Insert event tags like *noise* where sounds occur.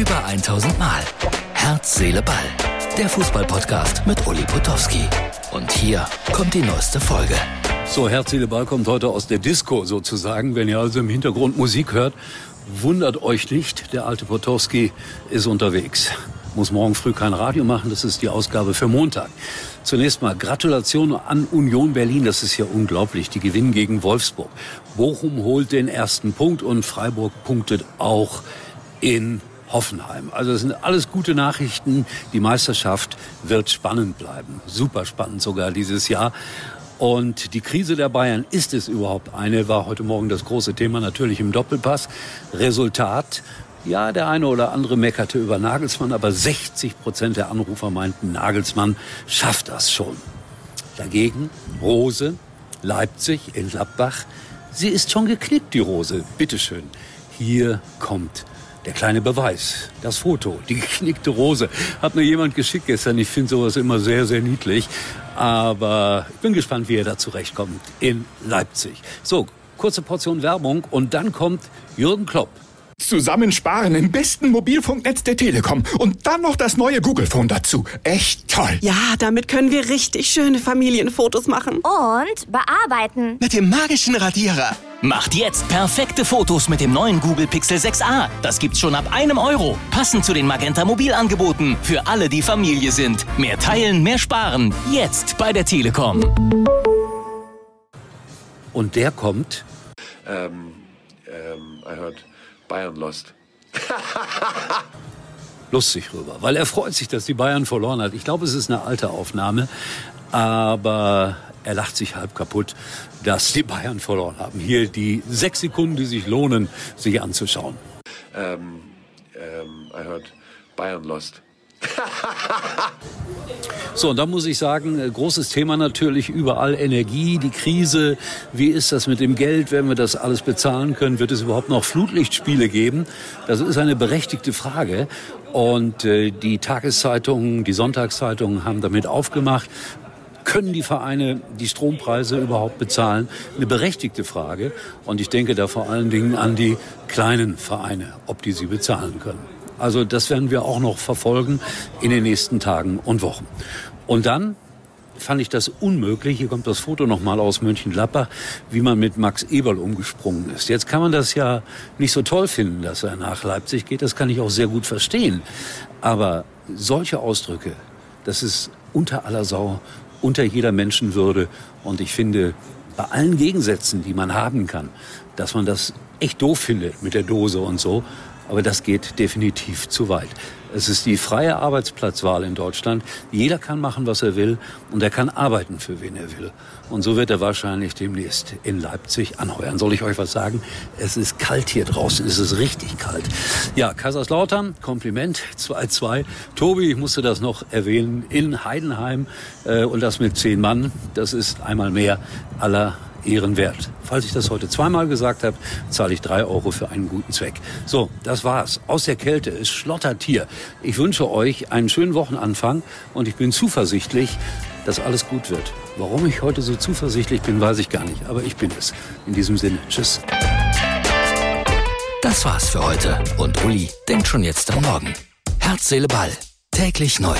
Über 1000 Mal. Herz, Seele, Ball. Der Fußballpodcast mit Uli Potowski. Und hier kommt die neueste Folge. So, Herz, Seele, Ball kommt heute aus der Disco sozusagen. Wenn ihr also im Hintergrund Musik hört, wundert euch nicht, der alte Potowski ist unterwegs. Muss morgen früh kein Radio machen, das ist die Ausgabe für Montag. Zunächst mal Gratulation an Union Berlin, das ist ja unglaublich. Die gewinnen gegen Wolfsburg. Bochum holt den ersten Punkt und Freiburg punktet auch in Hoffenheim. Also das sind alles gute Nachrichten. Die Meisterschaft wird spannend bleiben. Super spannend sogar dieses Jahr. Und die Krise der Bayern, ist es überhaupt eine, war heute Morgen das große Thema natürlich im Doppelpass. Resultat, ja, der eine oder andere meckerte über Nagelsmann, aber 60 Prozent der Anrufer meinten, Nagelsmann schafft das schon. Dagegen Rose, Leipzig in Gladbach. Sie ist schon geknickt, die Rose. Bitteschön. Hier kommt der kleine Beweis, das Foto, die geknickte Rose. Hat mir jemand geschickt gestern. Ich finde sowas immer sehr, sehr niedlich. Aber ich bin gespannt, wie er da zurechtkommt in Leipzig. So, kurze Portion Werbung und dann kommt Jürgen Klopp. Zusammensparen im besten Mobilfunknetz der Telekom und dann noch das neue Google Phone dazu. Echt toll. Ja, damit können wir richtig schöne Familienfotos machen. Und bearbeiten. Mit dem magischen Radierer. Macht jetzt perfekte Fotos mit dem neuen Google Pixel 6a. Das gibt's schon ab einem Euro. Passend zu den Magenta Mobilangeboten. Für alle, die Familie sind. Mehr teilen, mehr sparen. Jetzt bei der Telekom. Und der kommt Um, um, I heard Bayern lost. *laughs* lustig rüber, weil er freut sich, dass die Bayern verloren hat. Ich glaube, es ist eine alte Aufnahme, aber er lacht sich halb kaputt, dass die Bayern verloren haben. Hier die sechs Sekunden, die sich lohnen, sich anzuschauen. Um, um, I heard Bayern lost. *laughs* So, und da muss ich sagen, äh, großes Thema natürlich überall Energie, die Krise. Wie ist das mit dem Geld? Werden wir das alles bezahlen können? Wird es überhaupt noch Flutlichtspiele geben? Das ist eine berechtigte Frage. Und äh, die Tageszeitungen, die Sonntagszeitungen haben damit aufgemacht. Können die Vereine die Strompreise überhaupt bezahlen? Eine berechtigte Frage. Und ich denke da vor allen Dingen an die kleinen Vereine, ob die sie bezahlen können. Also das werden wir auch noch verfolgen in den nächsten Tagen und Wochen. Und dann fand ich das unmöglich, hier kommt das Foto nochmal aus Mönchengladbach, wie man mit Max Eberl umgesprungen ist. Jetzt kann man das ja nicht so toll finden, dass er nach Leipzig geht, das kann ich auch sehr gut verstehen. Aber solche Ausdrücke, das ist unter aller Sau, unter jeder Menschenwürde. Und ich finde, bei allen Gegensätzen, die man haben kann, dass man das echt doof findet mit der Dose und so, aber das geht definitiv zu weit. Es ist die freie Arbeitsplatzwahl in Deutschland. Jeder kann machen, was er will und er kann arbeiten, für wen er will. Und so wird er wahrscheinlich demnächst in Leipzig anheuern. Soll ich euch was sagen? Es ist kalt hier draußen. Es ist richtig kalt. Ja, Kaiserslautern, Kompliment, 2-2. Tobi, ich musste das noch erwähnen, in Heidenheim äh, und das mit zehn Mann. Das ist einmal mehr aller ehrenwert. Falls ich das heute zweimal gesagt habe, zahle ich drei Euro für einen guten Zweck. So, das war's. Aus der Kälte. Es schlottert hier. Ich wünsche euch einen schönen Wochenanfang und ich bin zuversichtlich, dass alles gut wird. Warum ich heute so zuversichtlich bin, weiß ich gar nicht. Aber ich bin es. In diesem Sinne. Tschüss. Das war's für heute. Und Uli denkt schon jetzt am Morgen. Herz, Seele, Ball. Täglich neu.